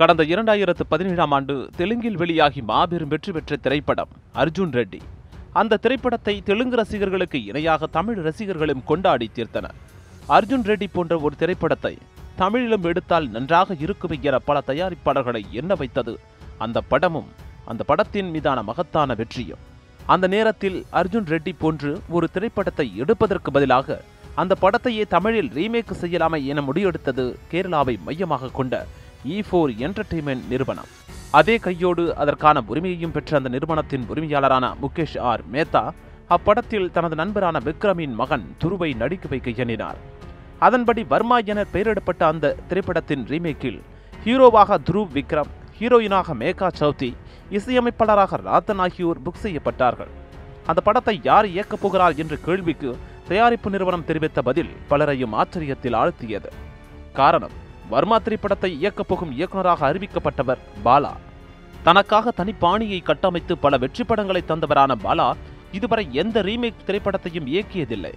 கடந்த இரண்டாயிரத்து பதினேழாம் ஆண்டு தெலுங்கில் வெளியாகி மாபெரும் வெற்றி பெற்ற திரைப்படம் அர்ஜுன் ரெட்டி. அந்த திரைப்படத்தை தெலுங்கு ரசிகர்களுக்கு இணையாக தமிழ் ரசிகர்களும் கொண்டாடி தீர்த்தனர் அர்ஜுன் ரெட்டி போன்ற ஒரு திரைப்படத்தை தமிழிலும் எடுத்தால் நன்றாக இருக்கும் என பல தயாரிப்பாளர்களை எண்ண வைத்தது அந்த படமும் அந்த படத்தின் மீதான மகத்தான வெற்றியும். அந்த நேரத்தில் அர்ஜுன் ரெட்டி போன்று ஒரு திரைப்படத்தை எடுப்பதற்கு பதிலாக அந்த படத்தையே தமிழில் ரீமேக் செய்யலாமே என முடிவெடுத்தது கேரளாவை மையமாக கொண்ட இ ஃபோர் என்டர்டெயின்மெண்ட் நிறுவனம். அதே கையோடு அதற்கான உரிமையையும் பெற்ற அந்த நிறுவனத்தின் உரிமையாளரான முகேஷ் ஆர் மேத்தா அப்படத்தில் தனது நண்பரான விக்ரமின் மகன் துருவை நடிக்க வைக்க எண்ணினார். அதன்படி வர்மா என பெயரிடப்பட்ட அந்த திரைப்படத்தின் ரீமேக்கில் ஹீரோவாக துருவ் விக்ரம் ஹீரோயினாக மேகா சௌத்தி இசையமைப்பாளராக ராத்தன் ஆகியோர் புக் செய்யப்பட்டார்கள். அந்த படத்தை யார் இயக்கப் போகிறார் என்ற கேள்விக்கு தயாரிப்பு நிறுவனம் தெரிவித்த பதில் பலரையும் ஆச்சரியத்தில் ஆழ்த்தியது. காரணம் வர்மா திரைப்படத்தை இயக்கப் போகும் இயக்குனராக அறிவிக்கப்பட்டவர் பாலா. தனக்காக தனிப்பாணியை கட்டமைத்து பல வெற்றி படங்களை தந்தவரான பாலா இதுவரை எந்த ரீமேக் திரைப்படத்தையும் இயக்கியதில்லை.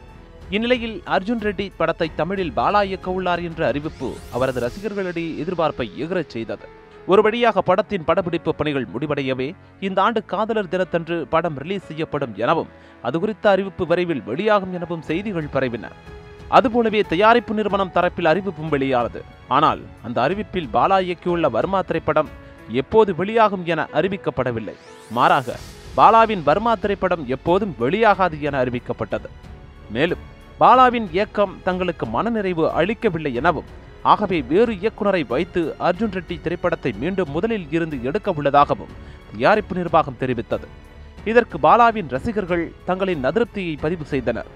இந்நிலையில் அர்ஜுன் ரெட்டி படத்தை தமிழில் பாலா இயக்க உள்ளார் என்ற அறிவிப்பு அவரது ரசிகர்களிடையே எதிர்பார்ப்பை எகிரச் செய்தது. ஒரு வழியாக படத்தின் படப்பிடிப்பு பணிகள் முடிவடையவே இந்த ஆண்டு காதலர் தினத்தன்று படம் ரிலீஸ் செய்யப்படும் எனவும் அது குறித்த அறிவிப்பு விரைவில் வெளியாகும் எனவும் செய்திகள் பரவின. அதுபோலவே தயாரிப்பு நிறுவனம் தரப்பில் அறிவிப்பும் வெளியானது ஆனால் அந்த அறிவிப்பில் பாலா இயக்கியுள்ள வர்மா திரைப்படம் எப்போது வெளியாகும் என அறிவிக்கப்படவில்லை. மாறாக பாலாவின் வர்மா திரைப்படம் எப்போதும் வெளியாகாது என அறிவிக்கப்பட்டது. மேலும் பாலாவின் இயக்கம் தங்களுக்கு மனநிறைவு அளிக்கவில்லை எனவும் ஆகவே வேறு இயக்குனரை வைத்து அர்ஜுன் ரெட்டி திரைப்படத்தை மீண்டும் முதலில் இருந்து எடுக்க உள்ளதாகவும் தயாரிப்பு நிர்வாகம் தெரிவித்தது. இதற்கு பாலாவின் ரசிகர்கள் தங்களின் அதிருப்தியை பதிவு செய்தனர்.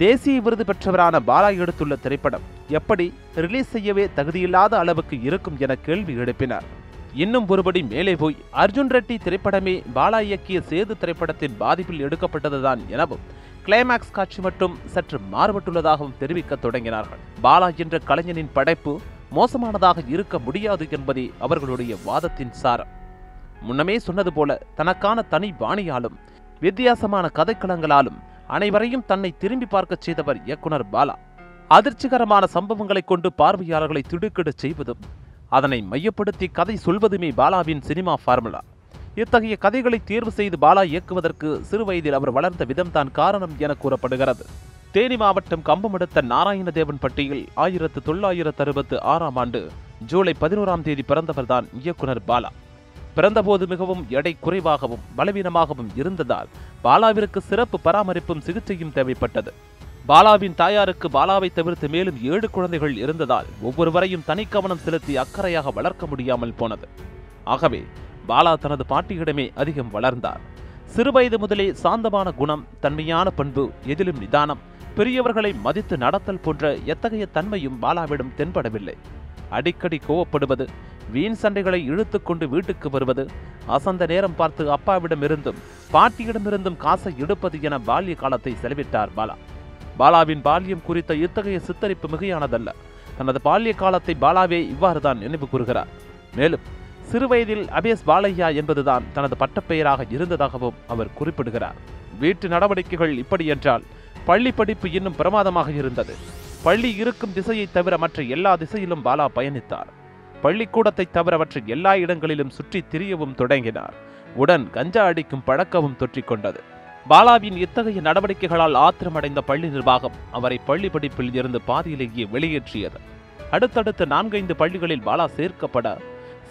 தேசிய விருது பெற்றவரான பாலா எடுத்துள்ள திரைப்படம் எப்படி ரிலீஸ் செய்யவே தகுதியில்லாத அளவுக்கு இருக்கும் என கேள்வி எழுப்பினார். இன்னும் ஒருபடி மேலே போய் அர்ஜுன் ரெட்டி திரைப்படமே பாலா இயக்கிய சேது திரைப்படத்தின் பாதிப்பில் எடுக்கப்பட்டதுதான் எனவும் கிளைமாக்ஸ் காட்சி மட்டும் சற்று மாறுபட்டுள்ளதாகவும் தெரிவிக்க தொடங்கினார்கள். பாலா என்ற கலைஞனின் படைப்பு மோசமானதாக இருக்க முடியாது என்பதே அவர்களுடைய வாதத்தின் சாரம். முன்னமே சொன்னது போல தனக்கான தனி பாணியாலும் வித்தியாசமான கதைக்களங்களாலும் அனைவரையும் தன்னை திரும்பி பார்க்கச் செய்தவர் இயக்குனர் பாலா. அதிர்ச்சிகரமான சம்பவங்களைக் கொண்டு பார்வையாளர்களை திடுக்கிடச் செய்வதும் அதனை மையப்படுத்தி கதை சொல்வதுமே பாலாவின் சினிமா ஃபார்முலா. இத்தகைய கதைகளை தேர்வு செய்து பாலா இயக்குவதற்கு சிறுவயதில் அவர் வளர்ந்த விதம்தான் காரணம் என கூறப்படுகிறது. தேனி மாவட்டம் கம்பம் அடுத்த நாராயணதேவன்பட்டியில் ஆயிரத்து தொள்ளாயிரத்து அறுபத்து ஆறாம் ஆண்டு ஜூலை பதினோராம் தேதி பிறந்தவர்தான் இயக்குனர் பாலா. பிறந்தபோது மிகவும் எடை குறைவாகவும் பலவீனமாகவும் இருந்ததால் பாலாவிற்கு சிறப்பு பராமரிப்பும் சிகிச்சையும் தேவைப்பட்டது. பாலாவின் தாயாருக்கு பாலாவை தவிர்த்து மேலும் ஏழு குழந்தைகள் இருந்ததால் ஒவ்வொருவரையும் தனி கவனம் செலுத்தி அக்கறையாக வளர்க்க முடியாமல் போனது. ஆகவே பாலா தனது பாட்டியிடமே அதிகம் வளர்ந்தார். சிறுவயது முதலே சாந்தமான குணம் தன்மையான பண்பு எதிலும் நிதானம் பெரியவர்களை மதித்து நடத்தல் போன்ற எத்தகைய தன்மையும் பாலாவிடம் தென்படவில்லை. அடிக்கடி கோவப்படுவது வீண் சண்டைகளை இழுத்துக்கொண்டு வீட்டுக்கு வருவது. அசந்த நேரம் பார்த்து அப்பாவிடமிருந்தும் பாட்டியிடமிருந்தும் காசை எடுப்பது என பால்ய காலத்தை செலவிட்டார் பாலா. பாலாவின் பால்யம் குறித்த இத்தகைய சித்தரிப்பு மிகையானதல்ல. தனது பால்ய காலத்தை பாலாவே இவ்வாறுதான் நினைவு கூறுகிறார். மேலும் சிறுவயதில் அபேஸ் பாலையா என்பதுதான் தனது பட்டப்பெயராக இருந்ததாகவும் அவர் குறிப்பிடுகிறார். வீட்டு நடவடிக்கைகள் இப்படி என்றால் பள்ளி படிப்பு இன்னும் பிரமாதமாக இருந்தது. பள்ளி இருக்கும் திசையை தவிர மற்ற எல்லா திசையிலும் பாலா பயணித்தார். பள்ளிக்கூடத்தை தவிர எல்லா இடங்களிலும் சுற்றி திரியவும் தொடங்கினார். உடன் கஞ்சா அடிக்கும் பழக்கமும் தொற்றிக்கொண்டது. பாலாவின் இத்தகைய நடவடிக்கைகளால் ஆத்திரமடைந்த பள்ளி நிர்வாகம் அவரை பள்ளி படிப்பில் இருந்து பாதியிலேயே வெளியேற்றியது. அடுத்தடுத்த நான்கைந்து பள்ளிகளில் பாலா சேர்க்கப்பட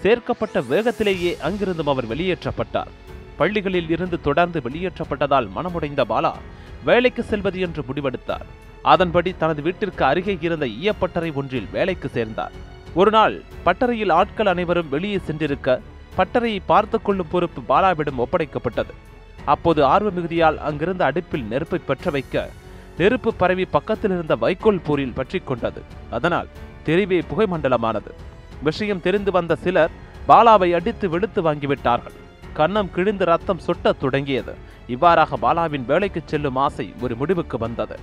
சேர்க்கப்பட்ட வேகத்திலேயே அங்கிருந்தும் அவர் வெளியேற்றப்பட்டார். பள்ளிகளில் இருந்து தொடர்ந்து வெளியேற்றப்பட்டதால் மனமுடைந்த பாலா வேலைக்கு செல்வது என்று முடிவெடுத்தார். அதன்படி தனது வீட்டிற்கு அருகே இருந்த ஈயப்பட்டறை ஒன்றில் வேலைக்கு சேர்ந்தார். ஒரு நாள் பட்டறையில் ஆட்கள் அனைவரும் வெளியே சென்றிருக்க பட்டறையை பார்த்து கொள்ளும் பொறுப்பு பாலாவிடம் ஒப்படைக்கப்பட்டது. அப்போது ஆர்வ மிகுதியால் அங்கிருந்த அடுப்பில் நெருப்பை பற்ற வைக்க நெருப்பு பரவி பக்கத்தில் இருந்த வைக்கோல் போரில் பற்றி கொண்டது. அதனால் தெரிவே புகை மண்டலமானது. விஷயம் தெரிந்து வந்த சிலர் பாலாவை அடித்து வெளுத்து வாங்கிவிட்டார்கள். கன்னம் கிழிந்து ரத்தம் சுட்டத் தொடங்கியது. இவ்வாறாக பாலாவின் வேலைக்கு செல்லும் ஆசை ஒரு முடிவுக்கு வந்தது.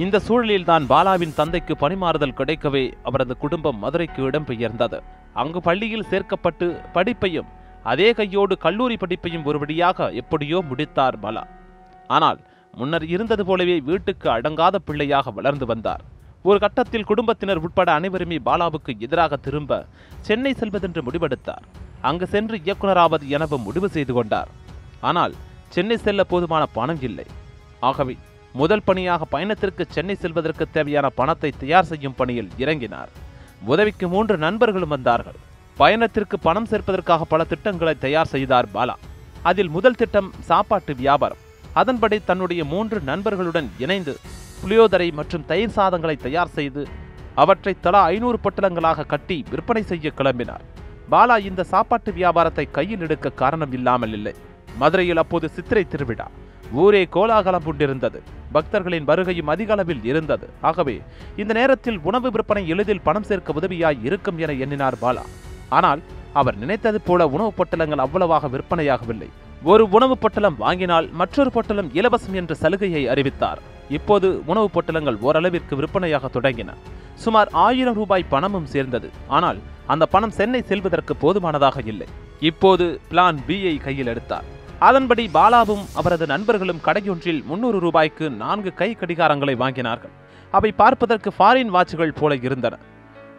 இந்த சூழலில் தான் பாலாவின் தந்தைக்கு பணிமாறுதல் கிடைக்கவே அவரது குடும்பம் மதுரைக்கு இடம்பெயர்ந்தது. அங்கு பள்ளியில் சேர்க்கப்பட்டு படிப்பையும் அதே கையோடு கல்லூரி படிப்பையும் ஒருபடியாக எப்படியோ முடித்தார் பாலா. ஆனால் முன்னர் இருந்தது போலவே வீட்டுக்கு அடங்காத பிள்ளையாக வளர்ந்து வந்தார். ஒரு கட்டத்தில் குடும்பத்தினர் உட்பட அனைவருமே பாலாவுக்கு எதிராக திரும்ப சென்னை செல்வதென்று முடிவெடுத்தார். அங்கு சென்று இயக்குனராவது எனவும் முடிவு செய்து கொண்டார். ஆனால் சென்னை செல்ல போதுமான பணம் இல்லை. ஆகவே முதல் பணியாக பயணத்திற்கு சென்னை செல்வதற்கு தேவையான பணத்தை தயார் செய்யும் பணியில் இறங்கினார். உதவிக்கு மூன்று நண்பர்களும் வந்தார்கள். பயணத்திற்கு பணம் சேர்ப்பதற்காக பல திட்டங்களை தயார் செய்தார் பாலா. அதில் முதல் திட்டம் சாப்பாட்டு வியாபாரம். அதன்படி தன்னுடைய மூன்று நண்பர்களுடன் இணைந்து புளியோதரை மற்றும் தயிர் சாதங்களை தயார் செய்து அவற்றை தலா ஐநூறு பொட்டலங்களாக கட்டி விற்பனை செய்ய கிளம்பினார். பாலா இந்த சாப்பாட்டு வியாபாரத்தை கையில் எடுக்க காரணம் இல்லாமல் இல்லை. மதுரையில் அப்போது சித்திரை திருவிழா. ஊரே கோலாகலம் கொண்டிருந்தது பக்தர்களின் வருகையும் அதிக அளவில் இருந்தது. ஆகவே இந்த நேரத்தில் உணவு விற்பனை எளிதில் பணம் சேர்க்க உதவியாய் இருக்கும் என எண்ணினார் பாலா. ஆனால் அவர் நினைத்தது போல உணவுப் பொட்டலங்கள் அவ்வளவாக விற்பனையாகவில்லை. ஒரு உணவுப் பொட்டலம் வாங்கினால் மற்றொரு பொட்டலம் இலவசம் என்ற சலுகையை அறிவித்தார். இப்போது உணவுப் பொட்டலங்கள் ஓரளவிற்கு விற்பனையாக தொடங்கின. சுமார் ஆயிரம் ரூபாய் பணமும் சேர்ந்தது. ஆனால் அந்த பணம் சென்னை செல்வதற்கு போதுமானதாக இல்லை. இப்போது பிளான் பியை கையில் எடுத்தார். அதன்படி பாலாவும் அவரது நண்பர்களும் கடையொன்றில் முன்னூறு ரூபாய்க்கு நான்கு கை கடிகாரங்களை வாங்கினார்கள். அவை பார்ப்பதற்கு ஃபாரின் வாட்சுகள் போல இருந்தன.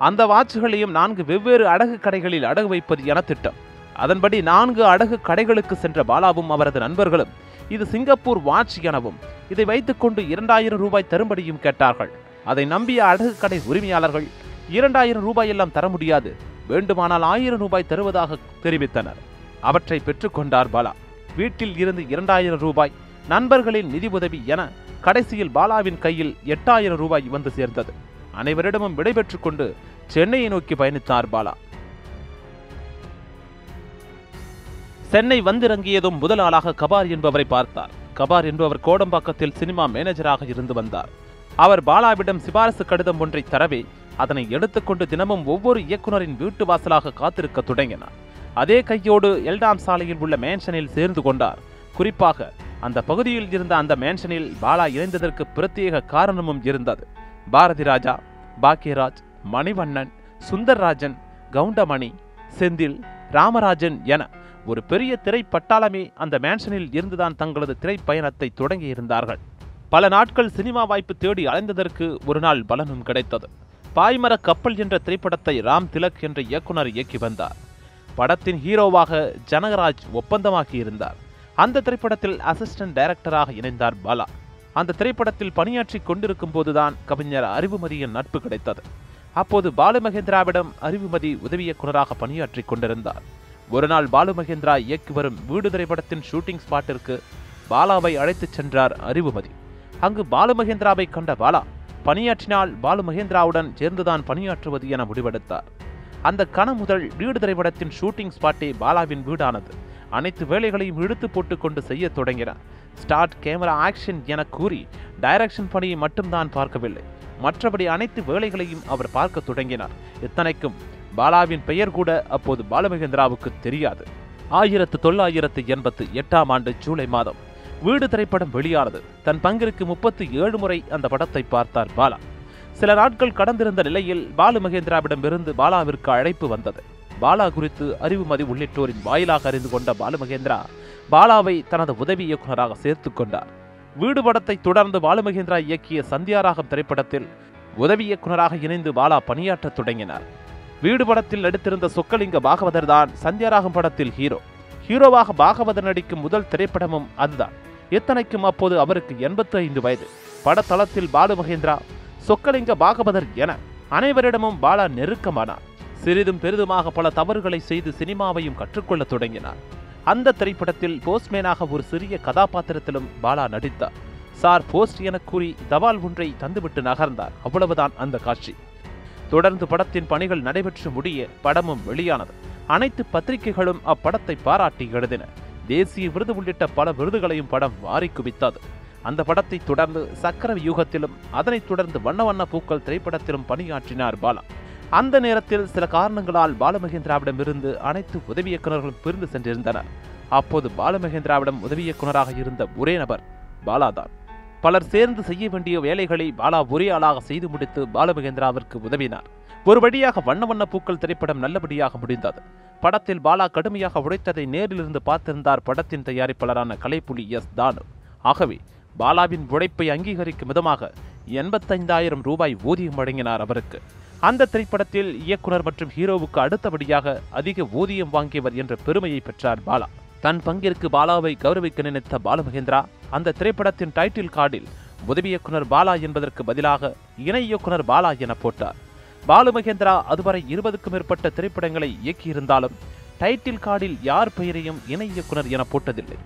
அந்த வாட்சுகளையும் நான்கு வெவ்வேறு அடகு கடைகளில் அடகு வைப்பது என திட்டம். அதன்படி நான்கு அடகு கடைகளுக்கு சென்ற பாலாவும் அவரது நண்பர்களும் இது சிங்கப்பூர் வாட்ச் எனவும் இதை வைத்துக்கொண்டு இரண்டாயிரம் ரூபாய் தரும்படியும் கேட்டார்கள். அதை நம்பிய அடகு கடை உரிமையாளர்கள் இரண்டாயிரம் ரூபாய் எல்லாம் தர முடியாது வேண்டுமானால் ஆயிரம் ரூபாய் தருவதாக தெரிவித்தனர். அவற்றை பெற்றுக்கொண்டார் பாலா. வீட்டில் இருந்து இரண்டாயிரம் ரூபாய் நண்பர்களின் நிதி உதவி என கடைசியில் பாலாவின் கையில் எட்டாயிரம் ரூபாய் வந்து சேர்ந்தது. அனைவரிடமும் விடைபெற்றுக் கொண்டு சென்னையை நோக்கி பயணித்தார் பாலா. சென்னை வந்திறங்கியதும் முதல் ஆளாக கபார் என்பவரை பார்த்தார். கபார் என்பவர் கோடம்பாக்கத்தில் சினிமா மேனேஜராக இருந்து வந்தார். அவர் பாலாவிடம் சிபாரசு கடிதம் ஒன்றை தரவே அதனை எடுத்துக்கொண்டு தினமும் ஒவ்வொரு இயக்குனரின் வீட்டு வாசலாக காத்திருக்க தொடங்கினார். அதே கையோடு எல்டாம் சாலையில் உள்ள மேன்ஷனில் சேர்ந்து கொண்டார். குறிப்பாக அந்த பகுதியில் இருந்த அந்த மேன்ஷனில் பாலா இணைந்ததற்கு பிரத்யேக காரணமும் இருந்தது. பாரதி ராஜா பாக்கியராஜ் மணிவண்ணன் சுந்தர்ராஜன் கவுண்டமணி செந்தில் ராமராஜன் என ஒரு பெரிய திரைப்பட்டாளமே அந்த மேன்ஷனில் இருந்துதான் தங்களது திரைப்பயணத்தை தொடங்கியிருந்தார்கள் பல நாட்கள் சினிமா வாய்ப்பு தேடி அலைந்ததற்கு ஒரு நாள் பலனும் கிடைத்தது. பாய்மர கப்பல் என்ற திரைப்படத்தை ராம் திலக் என்ற இயக்குனர் இயக்கி வந்தார். படத்தின் ஹீரோவாக ஜனகராஜ் ஒப்பந்தமாகி இருந்தார் அந்த திரைப்படத்தில் அசிஸ்டன்ட் டைரக்டராக இணைந்தார் பாலா. அந்த திரைப்படத்தில் பணியாற்றி கொண்டிருக்கும் போதுதான் கவிஞர் அறிவுமதியின் நட்பு கிடைத்தது. அப்போது பாலு மகேந்திராவிடம் அறிவுமதி உதவி இயக்குனராக பணியாற்றி கொண்டிருந்தார். ஒரு நாள் பாலு மகேந்திரா இயக்கி வரும் வீடு திரைப்படத்தின் ஷூட்டிங் ஸ்பாட்டிற்கு பாலாவை அழைத்துச் சென்றார் அறிவுமதி. அங்கு பாலு மகேந்திராவை கண்ட பாலா பணியாற்றினால் பாலு மகேந்திராவுடன் சேர்ந்துதான் பணியாற்றுவது என முடிவெடுத்தார். அந்த கணம் முதல் வீடு திரைப்படத்தின் ஷூட்டிங் ஸ்பாட்டே பாலாவின் வீடானது. அனைத்து வேலைகளையும் இழுத்து போட்டுக்கொண்டு செய்யத் தொடங்கினார். ஸ்டார்ட் கேமரா ஆக்ஷன் என கூறி டைரக்ஷன் பணியை மட்டும்தான் பார்க்கவில்லை. மற்றபடி அனைத்து வேலைகளையும் அவர் பார்க்க தொடங்கினார். இத்தனைக்கும் பாலாவின் பெயர் கூட அப்போது பாலமகேந்திராவுக்கு தெரியாது. ஆயிரத்து தொள்ளாயிரத்து எண்பத்து எட்டாம் ஆண்டு ஜூலை மாதம் வீடு திரைப்படம் வெளியானது. தன் பங்கிற்கு முப்பத்தி ஏழு முறை அந்த படத்தை பார்த்தார் பாலா. சில நாட்கள் கடந்திருந்த நிலையில் பாலு மகேந்திராவிடமிருந்து பாலாவிற்கு அழைப்பு வந்தது. பாலா குறித்து அறிவுமதி உள்ளிட்டோரின் வாயிலாக அறிந்து கொண்ட பாலு மகேந்திரா பாலாவை தனது உதவி இயக்குனராக சேர்த்து கொண்டார். வீடு படத்தை தொடர்ந்து பாலு மகேந்திரா இயக்கிய சந்தியாராகம் திரைப்படத்தில் உதவி இயக்குனராக இணைந்து பாலா பணியாற்றத் தொடங்கினார். வீடு படத்தில் நடித்திருந்த சொக்கலிங்க பாகவதர் தான் சந்தியாராகம் படத்தில் ஹீரோ. ஹீரோவாக பாகவதர் நடிக்கும் முதல் திரைப்படமும் அதுதான். இத்தனைக்கும் அப்போது அவருக்கு எண்பத்தி ஐந்து வயது. படத்தளத்தில் பாலு மகேந்திரா சொக்கலிங்க பாகவதர் என அனைவரிடமும் பாலா நெருக்கமானார். சிறிதும் பெரிதுமாக பல தவறுகளை செய்து சினிமாவையும் கற்றுக்கொள்ளத் தொடங்கினார். அந்த திரைப்படத்தில் போஸ்ட்மேனாக ஒரு சிறிய கதாபாத்திரத்திலும் பாலா நடித்தார். சார் போஸ்ட் என கூறி தபால் ஒன்றை தந்துவிட்டு நகர்ந்தார். அவ்வளவுதான் அந்த காட்சி. தொடர்ந்து படத்தின் பணிகள் நடைபெற்று முடிய படமும் வெளியானது. அனைத்து பத்திரிகைகளும் அப்படத்தை பாராட்டி எழுதின. தேசிய விருது உள்ளிட்ட பல விருதுகளையும் படம் வாரி குவித்தது. அந்த படத்தை தொடர்ந்து சக்கர வியூகத்திலும் அதனைத் தொடர்ந்து வண்ண வண்ண பூக்கள் திரைப்படத்திலும் பணியாற்றினார் பாலா. அந்த நேரத்தில் சில காரணங்களால் பாலமகேந்திராவிடமிருந்து அனைத்து உதவி இயக்குநர்களும் பிரிந்து சென்றிருந்தனர். அப்போது பாலமகேந்திராவிடம் உதவி இயக்குநராக இருந்த ஒரே நபர் பாலாதான் பலர் சேர்ந்து செய்ய வேண்டிய வேலைகளை பாலா ஒரே ஆளாக செய்து முடித்து பாலமகேந்திராவிற்கு உதவினார். ஒரு வழியாக வண்ண வண்ண பூக்கள் திரைப்படம் நல்லபடியாக முடிந்தது. படத்தில் பாலா கடுமையாக உழைத்ததை நேரிலிருந்து பார்த்திருந்தார் படத்தின் தயாரிப்பாளரான கலைப்புலி எஸ் தானு. ஆகவே பாலாவின் உழைப்பை அங்கீகரிக்கும் விதமாக எண்பத்தைந்தாயிரம் ரூபாய் ஊதியம் வழங்கினார் அவருக்கு. அந்த திரைப்படத்தில் இயக்குனர் மற்றும் ஹீரோவுக்கு அடுத்தபடியாக அதிக ஊதியம் வாங்கியவர் என்ற பெருமையை பெற்றார் பாலா. தன் பங்கிற்கு பாலாவை கௌரவிக்க நினைத்த பாலுமகேந்திரா அந்த திரைப்படத்தின் டைட்டில் கார்டில் உதவி இயக்குனர் பாலா என்பதற்கு பதிலாக இணை இயக்குனர் பாலா என போட்டார். பாலு மகேந்திரா அதுவரை இருபதுக்கும் மேற்பட்ட திரைப்படங்களை இயக்கியிருந்தாலும் டைட்டில் கார்டில் யார் பெயரையும் இணை இயக்குனர் என போட்டதில்லை.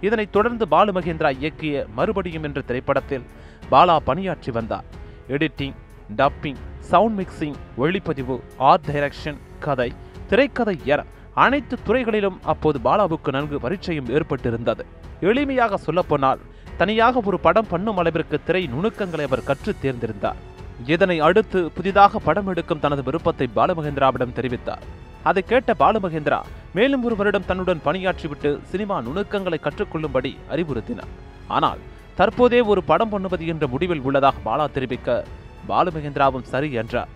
இதனைத் தொடர்ந்து பாலு மகேந்திரா இயக்கிய மறுபடியும் என்ற திரைப்படத்தில் பாலா பணியாற்றி வந்தார். எடிட்டிங் டப்பிங் சவுண்ட் மிக்சிங் ஒளிப்பதிவு ஆர்ட் டைரக்ஷன் கதை திரைக்கதை என அனைத்து துறைகளிலும் அப்போது பாலாவுக்கு நன்கு பரிச்சயம் ஏற்பட்டிருந்தது. எளிமையாக சொல்லப்போனால் தனியாக ஒரு படம் பண்ணும் அளவிற்கு திரை நுணுக்கங்களை அவர் கற்றுத் தேர்ந்திருந்தார். இதனை அடுத்து புதிதாக படம் எடுக்கும் தனது விருப்பத்தை பாலமகேந்திராவிடம் தெரிவித்தார். அதை கேட்ட பாலுமகேந்திரா மேலும் ஒரு வருடம் தன்னுடன் பணியாற்றிவிட்டு சினிமா நுணுக்கங்களை கற்றுக்கொள்ளும்படி அறிவுறுத்தினார். ஆனால் தற்போதே ஒரு படம் பண்ணுவது என்ற முடிவில் உள்ளதாக பாலா தெரிவிக்க பாலுமகேந்திராவும் சரி என்றார்.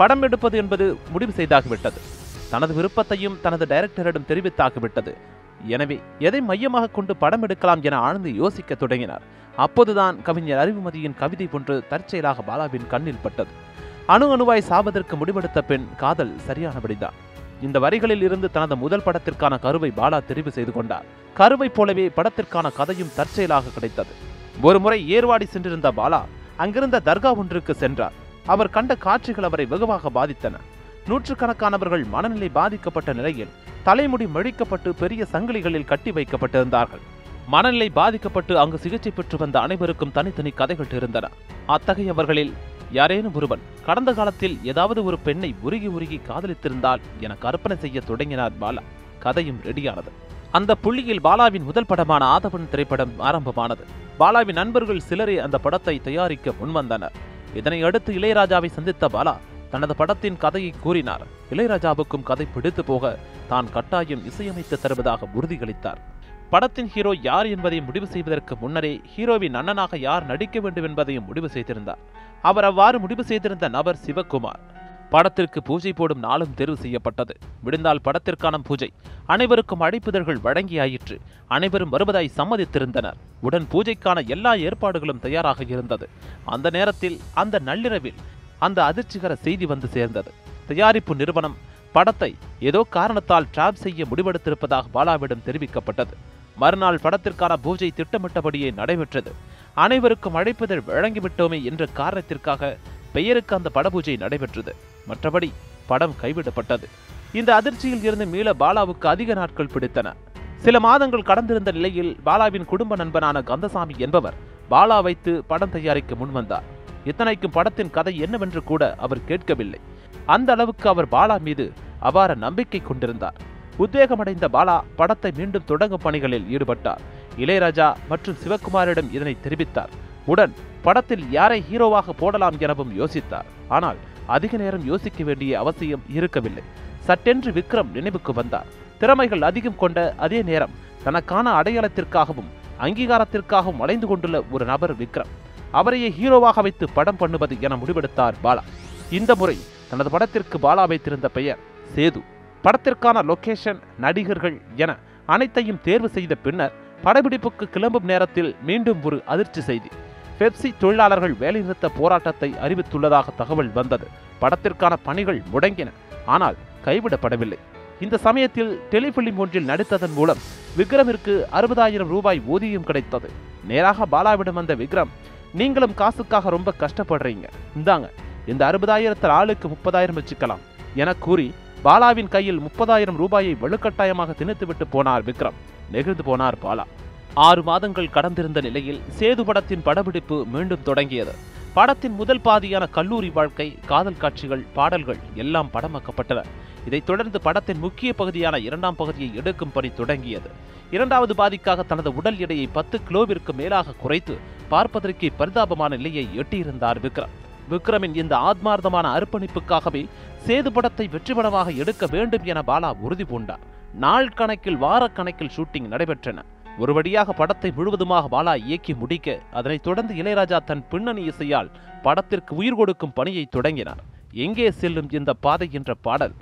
படம் எடுப்பது என்பது முடிவு செய்தாகிவிட்டது. தனது விருப்பத்தையும் தனது டைரக்டரிடம் தெரிவித்தாகிவிட்டது. எனவே எதை மையமாக கொண்டு படம் எடுக்கலாம் என ஆழ்ந்து யோசிக்க தொடங்கினார். அப்போதுதான் கவிஞர் அறிவுமதியின் கவிதை ஒன்று தற்செயலாக பாலாவின் கண்ணில் பட்டது. அணு அணுவாய் சாவதற்கு முடிவெடுத்த பெண் காதல் சரியானபடிதான். இந்த வரிகளில் இருந்து தனது முதல் படத்திற்கான கருவை பாலா தெரிவு செய்து கொண்டார். கருவை போலவே படத்திற்கான கதையும் தற்செயலாக கிடைத்தது. ஒருமுறை ஏர்வாடி சென்றிருந்த பாலா அங்கிருந்த தர்கா ஒன்றுக்கு சென்றார். அவர் கண்ட காட்சிகள் அவரை வெகுவாக பாதித்தன. நூற்றுக்கணக்கானவர்கள் மனநிலை பாதிக்கப்பட்ட நிலையில் தலைமுடி மழிக்கப்பட்டு பெரிய சங்கிலிகளில் கட்டி வைக்கப்பட்டிருந்தார்கள். மனநிலை பாதிக்கப்பட்டு அங்கு சிகிச்சை பெற்று வந்த அனைவருக்கும் தனித்தனி கதைகள் இருந்தன. அத்தகையவர்களில் யாரேனும் ஒருவன் கடந்த காலத்தில் ஏதாவது ஒரு பெண்ணை உருகி உருகி காதலித்திருந்தால் என கற்பனை செய்ய தொடங்கினார் பாலா. கதையும் ரெடியானது. அந்த புள்ளியில் பாலாவின் முதல் படமான ஆதவன் திரைப்படம் ஆரம்பமானது. பாலாவின் நண்பர்கள் சிலரே அந்த படத்தை தயாரிக்க முன்வந்தனர். இதனை அடுத்து இளையராஜாவை சந்தித்த பாலா தனது படத்தின் கதையை கூறினார். இளையராஜாவுக்கும் கதை பிடித்து போக தான் கட்டாயம் இசையமைத்து தருவதாக உறுதியளித்தார். படத்தின் ஹீரோ யார் என்பதை முடிவு செய்வதற்கு முன்னரே ஹீரோவின் அண்ணனாக யார் நடிக்க வேண்டும் என்பதையும் முடிவு செய்திருந்தார். அவர் அவ்வாறு முடிவு செய்திருந்த நபர் சிவகுமார். படத்திற்கு பூஜை போடும் நாளும் தேர்வு செய்யப்பட்டது. விடுந்தால் படத்திற்கான பூஜை. அனைவருக்கும் அழைப்புதழ்கள் வழங்கியாயிற்று. அனைவரும் வருவதாய் சம்மதித்திருந்தனர். உடன் பூஜைக்கான எல்லா ஏற்பாடுகளும் தயாராக இருந்தது. அந்த நேரத்தில் அந்த நள்ளிரவில் அந்த அதிர்ச்சிகர செய்தி வந்து சேர்ந்தது. தயாரிப்பு நிறுவனம் படத்தை ஏதோ காரணத்தால் டிராப் செய்ய முடிவெடுத்திருப்பதாக பாலாவிடம் தெரிவிக்கப்பட்டது. மறுநாள் படத்திற்கான பூஜை திட்டமிட்டபடியே நடைபெற்றது. அனைவருக்கும் அழைப்புதல் வழங்கிவிட்டோமே என்ற காரணத்திற்காக பெயருக்கு அந்த படபூஜை நடைபெற்றது. மற்றபடி படம் கைவிடப்பட்டது. இந்த அதிர்ச்சியில் இருந்து மீள பாலாவுக்கு அதிக நாட்கள் பிடித்தன. சில மாதங்கள் கடந்திருந்த நிலையில் பாலாவின் குடும்ப நண்பனான கந்தசாமி என்பவர் பாலா வைத்து படம் தயாரிக்க முன்வந்தார். இத்தனைக்கும் படத்தின் கதை என்னவென்று கூட அவர் கேட்கவில்லை. அந்த அளவுக்கு அவர் பாலா மீது அபார நம்பிக்கை கொண்டிருந்தார். உத்வேகமடைந்த பாலா படத்தை மீண்டும் தொடங்கும் பணிகளில் ஈடுபட்டார். இளையராஜா மற்றும் சிவகுமாரிடம் இதனை தெரிவித்தார். உடன் படத்தில் யாரை ஹீரோவாக போடலாம் எனவும் யோசித்தார். ஆனால் அதிக நேரம் யோசிக்க வேண்டிய அவசியம் இருக்கவில்லை. சட்டென்று விக்ரம் நினைவுக்கு வந்தார். திறமைகள் அதிகம் கொண்ட அதே நேரம் தனக்கான அடையாளத்திற்காகவும் அங்கீகாரத்திற்காகவும் அலைந்து கொண்டுள்ள ஒரு நபர் விக்ரம். அவரையே ஹீரோவாக வைத்து படம் பண்ணுவது என முடிவெடுத்தார் பாலா. இந்த முறை தனது படத்திற்கு பாலா வைத்திருந்த பெயர் சேது. படத்திற்கான லொகேஷன் நடிகர்கள் என அனைத்தையும் தேர்வு செய்த பின்னர் படப்பிடிப்புக்கு கிளம்பும் நேரத்தில் மீண்டும் ஒரு அதிர்ச்சி செய்தி. பெப்சி தொழிலாளர்கள் வேலைநிறுத்த போராட்டத்தை அறிவித்துள்ளதாக தகவல் வந்தது. படத்திற்கான பணிகள் முடங்கின. ஆனால் கைவிடப்படவில்லை. இந்த சமயத்தில் டெலிபிலிம் ஒன்றில் நடித்ததன் மூலம் விக்ரமிற்கு அறுபதாயிரம் ரூபாய் ஊதியம் கிடைத்தது. நேராக பாலாவிடம் வந்த விக்ரம் நீங்களும் காசுக்காக ரொம்ப கஷ்டப்படுறீங்க. இந்தாங்க இந்த அறுபதாயிரத்தில் ஆளுக்கு முப்பதாயிரம் வச்சுக்கலாம் என கூறி பாலாவின் கையில் முப்பதாயிரம் ரூபாயை வலுக்கட்டாயமாக திணித்துவிட்டு போனார் விக்ரம். நெகிழ்ந்து போனார் பாலா. ஆறு மாதங்கள் கடந்திருந்த நிலையில் சேது படத்தின் படப்பிடிப்பு மீண்டும் தொடங்கியது. படத்தின் முதல் பாதியான கல்லூரி வாழ்க்கை காதல் காட்சிகள் பாடல்கள் எல்லாம் படமாக்கப்பட்டன. இதைத் தொடர்ந்து படத்தின் முக்கிய பகுதியான இரண்டாம் பகுதியை எடுக்கும் பணி தொடங்கியது. இரண்டாவது பாதிக்காக தனது உடல் எடையை பத்து கிலோவிற்கு மேலாக குறைத்து பார்ப்பதற்கே பரிதாபமான நிலையை எட்டியிருந்தார் விக்ரம். விக்ரமின் இந்த ஆத்மார்த்தமான அர்ப்பணிப்புக்காகவே சேது படத்தை வெற்றிபடமாக எடுக்க வேண்டும் என பாலா உறுதி பூண்டார். நாள் கணக்கில் வாரக்கணக்கில் ஷூட்டிங் நடைபெற்றன. ஒரு வழியாக படத்தை முழுவதுமாக பாலா இயக்கி முடிக்க அதனைத் தொடர்ந்து இளையராஜா தன் பின்னணி இசையால் படத்திற்கு உயிர் கொடுக்கும் பணியை தொடங்கினார். எங்கே செல்லும் இந்த பாதை என்ற பாடல்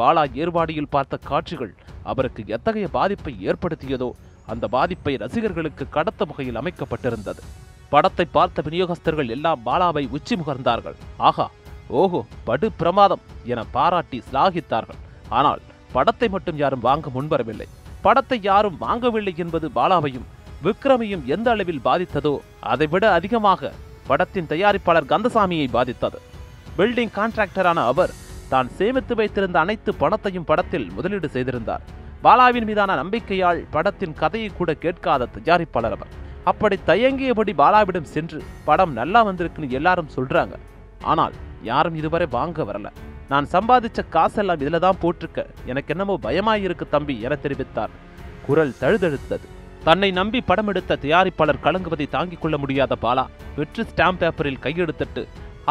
பாலா ஏர்வாடியில் பார்த்த காட்சிகள் அவருக்கு எத்தகைய பாதிப்பை ஏற்படுத்தியதோ அந்த பாதிப்பை ரசிகர்களுக்கு கடத்த வகையில் அமைக்கப்பட்டிருந்தது. படத்தை பார்த்த விநியோகஸ்தர்கள் எல்லாம் பாலாவை உச்சி முகர்ந்தார்கள். ஆகா ஓஹோ படு பிரமாதம் என பாராட்டி சிலாகித்தார்கள். ஆனால் படத்தை மட்டும் யாரும் வாங்க முன்வரவில்லை. படத்தை யாரும் வாங்கவில்லை என்பது பாலாவையும் விக்ரமையும் எந்த அளவில் பாதித்ததோ அதைவிட அதிகமாக படத்தின் தயாரிப்பாளர் கந்தசாமியை பாதித்தது. பில்டிங் கான்ட்ராக்டரான அவர் தான் சேமித்து வைத்திருந்த அனைத்து பணத்தையும் படத்தில் முதலீடு செய்திருந்தார். பாலாவின் மீதான நம்பிக்கையால் படத்தின் கதையை கூட கேட்காத தயாரிப்பாளர் அவர். அப்படி தயங்கியபடி பாலாவிடம் சென்று படம் நல்லா வந்திருக்குன்னு எல்லாரும் சொல்றாங்க. ஆனால் யாரும் இதுவரை வாங்க வரல. நான் சம்பாதிச்ச காசெல்லாம் இதில் தான் போட்டிருக்க. எனக்கு என்னமோ பயமாயிருக்கு தம்பி என தெரிவித்தார். குரல் தழுதழுத்தது. தன்னை நம்பி படம் எடுத்த தயாரிப்பாளர் கலங்குவதை தாங்கிக் கொள்ள முடியாத பாலா வெற்று ஸ்டாம்ப் பேப்பரில் கையெடுத்துட்டு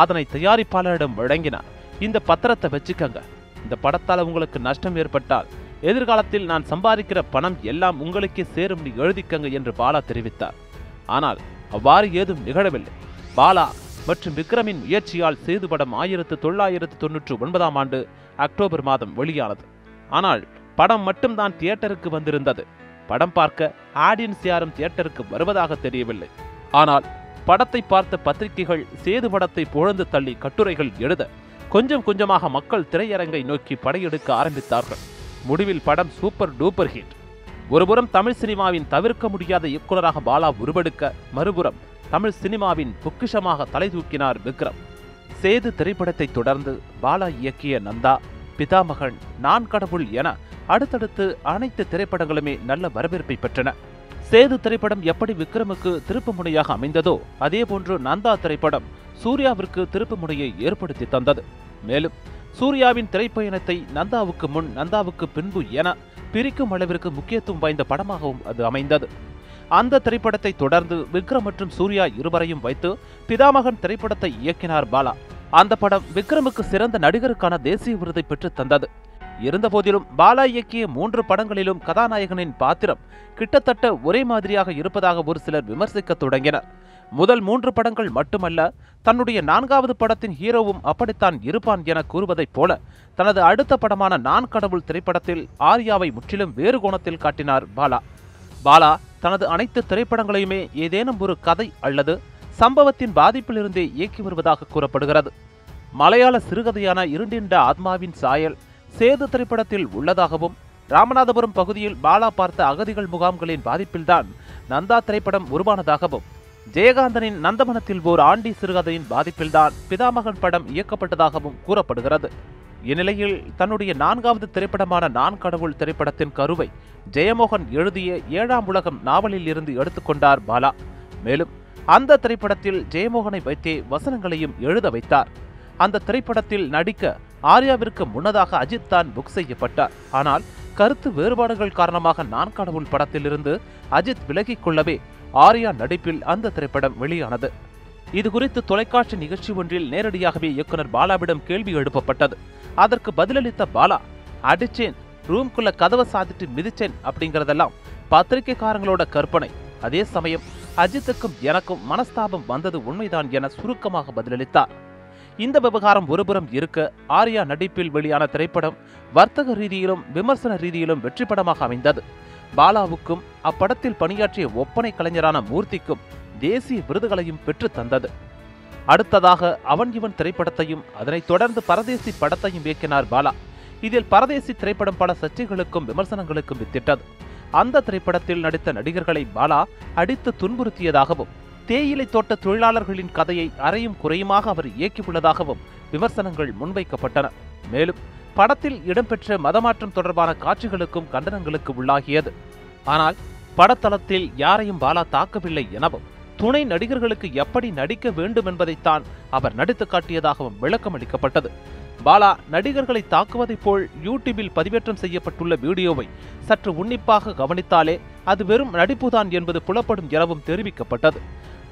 அதனை தயாரிப்பாளரிடம் வழங்கினார். இந்த பத்திரத்தை வச்சுக்கங்க. இந்த படத்தால் உங்களுக்கு நஷ்டம் ஏற்பட்டால் எதிர்காலத்தில் நான் சம்பாதிக்கிற பணம் எல்லாம் உங்களுக்கே சேரும்னு எழுதிக்கங்க என்று பாலா தெரிவித்தார். ஆனால் அவ்வாறு ஏதும் நிகழவில்லை. பாலா மற்றும் விக்ரமின் முயற்சியால் சேது படம் ஆயிரத்து தொள்ளாயிரத்து தொன்னூற்று ஒன்பதாம் ஆண்டு அக்டோபர் மாதம் வெளியானது. ஆனால் படம் மட்டும்தான் தியேட்டருக்கு வந்திருந்தது. படம் பார்க்க ஆடியன்ஸ் யாரும் தியேட்டருக்கு வருவதாக தெரியவில்லை. ஆனால் படத்தை பார்த்த பத்திரிகைகள் சேது படத்தை புகழ்ந்து தள்ளி கட்டுரைகள் எழுத கொஞ்சம் கொஞ்சமாக மக்கள் திரையரங்கை நோக்கி படையெடுக்க ஆரம்பித்தார்கள். முடிவில் படம் சூப்பர் டூப்பர் ஹிட். ஒருபுறம் தமிழ் சினிமாவின் தவிர்க்க முடியாத இயக்குநராக பாலா உருவெடுக்க மறுபுறம் தமிழ் சினிமாவின் பொக்கிஷமாக தலை தூக்கினார் விக்ரம். சேது திரைப்படத்தை தொடர்ந்து பாலா இயக்கிய நந்தா பிதாமகன் நான் கடவுள் என அடுத்தடுத்து அனைத்து திரைப்படங்களுமே நல்ல வரவேற்பை பெற்றன. சேது திரைப்படம் எப்படி விக்ரமுக்கு திருப்பு முனையாக அமைந்ததோ அதேபோன்று நந்தா திரைப்படம் சூர்யாவிற்கு திருப்பு முனையை ஏற்படுத்தி தந்தது. மேலும் சூர்யாவின் திரைப்பயணத்தை நந்தாவுக்கு முன் நந்தாவுக்கு பின்பு என பிரிக்கும் அளவிற்கு முக்கியத்துவம் வாய்ந்த படமாகவும் அது அமைந்தது. அந்த திரைப்படத்தை தொடர்ந்து விக்ரம் மற்றும் சூர்யா இருவரையும் வைத்து பிதாமகன் திரைப்படத்தை இயக்கினார் பாலா. அந்த படம் விக்ரமுக்கு சிறந்த நடிகருக்கான தேசிய விருதை பெற்று தந்தது. இருந்தபோதிலும் பாலா இயக்கிய மூன்று படங்களிலும் கதாநாயகனின் பாத்திரம் கிட்டத்தட்ட ஒரே மாதிரியாக இருப்பதாக ஒரு சிலர் விமர்சிக்க தொடங்கினர். முதல் மூன்று படங்கள் மட்டுமல்ல தன்னுடைய நான்காவது படத்தின் ஹீரோவும் அப்படித்தான் இருப்பான் என கூறுவதைப் போல தனது அடுத்த படமான நான் கடவுள் திரைப்படத்தில் ஆர்யாவை முற்றிலும் வேறு கோணத்தில் காட்டினார் பாலா. பாலா தனது அனைத்து திரைப்படங்களையுமே ஏதேனும் ஒரு கதை அல்லது சம்பவத்தின் பாதிப்பிலிருந்தே இயக்கி வருவதாக கூறப்படுகிறது. மலையாள சிறுகதையான இருண்டின்ற ஆத்மாவின் சாயல் சேது திரைப்படத்தில் உள்ளதாகவும் ராமநாதபுரம் பகுதியில் பாலா பார்த்த அகதிகள் முகாம்களின் பாதிப்பில்தான் நந்தா திரைப்படம் உருவானதாகவும் ஜெயகாந்தனின் நந்தமனத்தில் ஓர் ஆண்டி சிறுகதையின் பாதிப்பில்தான் பிதாமகன் படம் இயக்கப்பட்டதாகவும் கூறப்படுகிறது. இந்நிலையில் தன்னுடைய நான்காவது திரைப்படமான நான் கடவுள் திரைப்படத்தின் கருவை ஜெயமோகன் எழுதிய ஏழாம் உலகம் நாவலில் இருந்து எடுத்துக்கொண்டார் பாலா. மேலும் அந்த திரைப்படத்தில் ஜெயமோகனை வைத்தே வசனங்களையும் எழுத வைத்தார். அந்த திரைப்படத்தில் நடிக்க ஆர்யாவிற்கு முன்னதாக அஜித் தான் புக் செய்யப்பட்டார். ஆனால் கருத்து வேறுபாடுகள் காரணமாக நான் கடவுள் படத்திலிருந்து அஜித் விலகிக் கொள்ளவே ஆர்யா நடிப்பில் அந்த திரைப்படம் வெளியானது. இது குறித்து தொலைக்காட்சி நிகழ்ச்சி ஒன்றில் நேரடியாகவே இயக்குனர் பாலாவிடம் கேள்வி எழுப்பப்பட்டது. அதற்கு பதிலளித்த பாலா அடிச்சேன் ரூம்குள்ள கதவை சாத்திட்டு மிதிச்சேன் அப்படிங்கிறதெல்லாம் பத்திரிகைக்காரங்களோட கற்பனை. அதே சமயம் அஜித்துக்கும் எனக்கும் மனஸ்தாபம் வந்தது உண்மைதான் என சுருக்கமாக பதிலளித்தார். இந்த விவகாரம் ஒருபுறம் இருக்க ஆர்யா நடிப்பில் வெளியான திரைப்படம் வர்த்தக ரீதியிலும் விமர்சன ரீதியிலும் வெற்றி படமாக அமைந்தது. பாலாவுக்கும் அப்படத்தில் பணியாற்றிய ஒப்பனை கலைஞரான மூர்த்திக்கும் தேசிய விருதுகளையும் பெற்று தந்தது. அடுத்ததாக அவன் இவன் திரைப்படத்தையும் அதனைத் தொடர்ந்து பரதேசி படத்தையும் இயக்கினார் பாலா. இதில் பரதேசி திரைப்படம் பல சர்ச்சைகளுக்கும் விமர்சனங்களுக்கும் வித்திட்டது. அந்த திரைப்படத்தில் நடித்த நடிகர்களை பாலா அடித்து துன்புறுத்தியதாகவும் தேயிலை தோட்ட தொழிலாளர்களின் கதையை அறையும் குறையுமாக அவர் இயக்கியுள்ளதாகவும் விமர்சனங்கள் முன்வைக்கப்பட்டன. மேலும் படத்தில் இடம்பெற்ற மதமாற்றம் தொடர்பான காட்சிகளுக்கும் கண்டனங்களுக்கு உள்ளாகியது. ஆனால் படத்தளத்தில் யாரையும் பாலா தாக்கவில்லை எனவும் துணை நடிகர்களுக்கு எப்படி நடிக்க வேண்டும் என்பதைத்தான் அவர் நடித்து காட்டியதாகவும் விளக்கம் அளிக்கப்பட்டது. பாலா நடிகர்களை தாக்குவதைப் போல் யூடியூபில் பதிவேற்றம் செய்யப்பட்டுள்ள வீடியோவை சற்று உன்னிப்பாக கவனித்தாலே அது வெறும் நடிப்புதான் என்பது புலப்படும் எனவும் தெரிவிக்கப்பட்டது.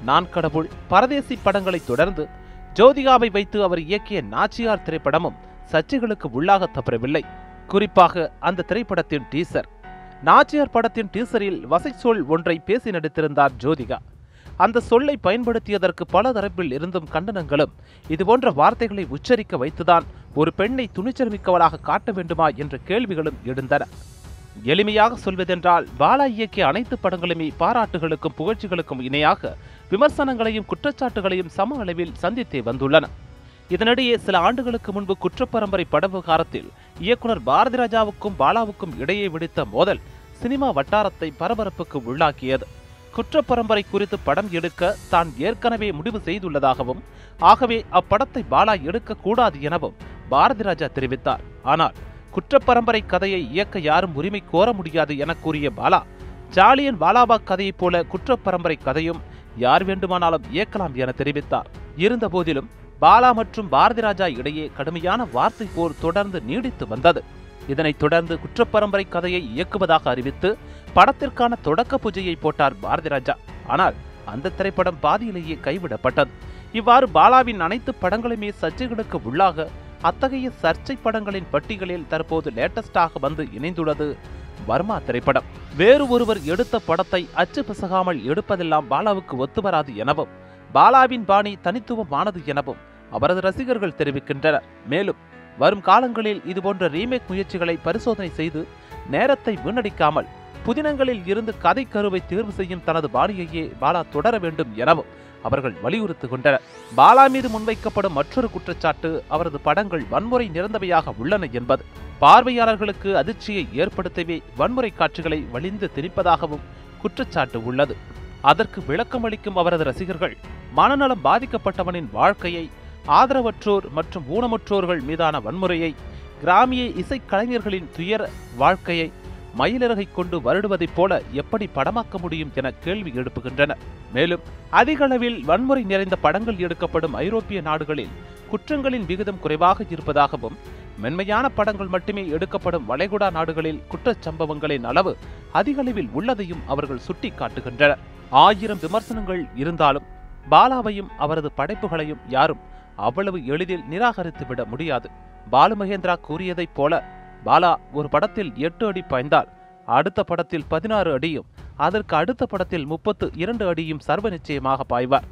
நான் கடவுள் பரதேசி படங்களை தொடர்ந்து ஜோதிகாவை வைத்து அவர் இயக்கிய நாச்சியார் திரைப்படமும் சர்ச்சைகளுக்கு உள்ளாக தவறவில்லை. குறிப்பாக அந்த திரைப்படத்தின் டீசர். நாச்சியார் படத்தின் டீசரில் வசைச்சொல் ஒன்றை பேசி நடித்திருந்தார் ஜோதிகா. அந்த சொல்லை பயன்படுத்தியதற்கு பல தரப்பில் இருந்தும் கண்டனங்களும். இதுபோன்ற வார்த்தைகளை உச்சரிக்க வைத்துதான் ஒரு பெண்ணை துணிச்சல் மிக்கவளாக காட்ட வேண்டுமா என்ற கேள்விகளும் எழுந்தன. எளிமையாக சொல்வதென்றால் பாலா இயக்கிய அனைத்து படங்களுமே பாராட்டுகளுக்கும் புகழ்ச்சிகளுக்கும் இணையாக விமர்சனங்களையும் குற்றச்சாட்டுகளையும் சம அளவில் சந்தித்தே வந்துள்ளன. இதனிடையே சில ஆண்டுகளுக்கு முன்பு குற்றப்பரம்பரை பட விவகாரத்தில் இயக்குனர் பாரதிராஜாவுக்கும் பாலாவுக்கும் இடையே வெடித்த மோதல் சினிமா வட்டாரத்தை பரபரப்புக்கு உள்ளாக்கியது. குற்றப்பரம்பரை குறித்து படம் எடுக்க தான் ஏற்கனவே முடிவு செய்துள்ளதாகவும் ஆகவே அப்படத்தை பாலா எடுக்கக்கூடாது எனவும் பாரதி ராஜா தெரிவித்தார். ஆனால் குற்றப்பரம்பரை கதையை இயக்க யாரும் உரிமை கோர முடியாது என கூறிய பாலா ஜாலியன் வாலாபாக் கதையைப் போல குற்றப்பரம்பரை கதையும் யார் வேண்டுமானாலும் இயக்கலாம் என தெரிவித்தார். இருந்தபோதிலும் பாலா மற்றும் பாரதி ராஜா இடையே கடுமையான வார்த்தை போர் தொடர்ந்து நீடித்து வந்தது. இதனைத் தொடர்ந்து குற்றப்பரம்பரை கதையை இயக்குவதாக அறிவித்து படத்திற்கான தொடக்க பூஜையை போட்டார் பாரதி ராஜா. ஆனால் அந்த திரைப்படம் பாதியிலேயே கைவிடப்பட்டது. இவ்வாறு பாலாவின் அனைத்து படங்களுமே சர்ச்சைகளுக்கு உள்ளாக அத்தகைய சர்ச்சை படங்களின் பட்டியலில் தற்போது லேட்டஸ்டாக வந்து இணைந்துள்ளது வர்மா திரைப்படம். வேறு ஒருவர் எடுத்த படத்தை அச்சு பிசகாமல் எடுப்பதெல்லாம் பாலாவுக்கு ஒத்து வராது எனவும் பாலாவின் பாணி தனித்துவமானது எனவும் அவரது ரசிகர்கள் தெரிவிக்கின்றனர். மேலும் வரும் காலங்களில் இதுபோன்ற ரீமேக் முயற்சிகளை பரிசோதனை செய்து நேரத்தை வீணடிக்காமல் புதினங்களில் இருந்து கதை கருவை தேர்வு செய்யும் தனது பாணியையே பாலா தொடர வேண்டும் எனவும் அவர்கள் வலியுறுத்துகின்றனர். பாலா மீது முன்வைக்கப்படும் மற்றொரு குற்றச்சாட்டு அவரது படங்கள் வன்முறை நிறந்தவையாக உள்ளன என்பது. பார்வையாளர்களுக்கு அதிர்ச்சியை ஏற்படுத்தவே வன்முறை காட்சிகளை வலிந்து திணிப்பதாகவும் குற்றச்சாட்டு உள்ளது. அதற்கு விளக்கமளிக்கும் அவரது ரசிகர்கள் மனநலம் பாதிக்கப்பட்டவனின் வாழ்க்கையை ஆதரவற்றோர் மற்றும் ஊனமுற்றோர்கள் மீதான வன்முறையை கிராமிய இசைக்கலைஞர்களின் துயர வாழ்க்கையை மயிலிறகை கொண்டு வருடுவதைப் போல எப்படி படமாக்க முடியும் என கேள்வி எழுப்புகின்றன. மேலும் அதிக அளவில் வன்முறை நிறைந்த படங்கள் எடுக்கப்படும் ஐரோப்பிய நாடுகளில் குற்றங்களின் விகிதம் குறைவாக இருப்பதாகவும் மென்மையான படங்கள் மட்டுமே எடுக்கப்படும் வளைகுடா நாடுகளில் குற்றச்சம்பவங்களின் அளவு அதிக அளவில் உள்ளதையும் அவர்கள் சுட்டிக்காட்டுகின்றனர் ஆயிரம் விமர்சனங்கள் இருந்தாலும் பாலாவையும் அவரது படைப்புகளையும் யாரும் அவ்வளவு எளிதில் நிராகரித்துவிட முடியாது. பாலுமகேந்திரா கூறியதைப் போல பாலா ஒரு படத்தில் எட்டு அடி பாய்ந்தால் அடுத்த படத்தில் பதினாறு அடியும் அதற்கு அடுத்த படத்தில் முப்பத்து இரண்டு அடியும் சர்வ நிச்சயமாக பாய்வார்.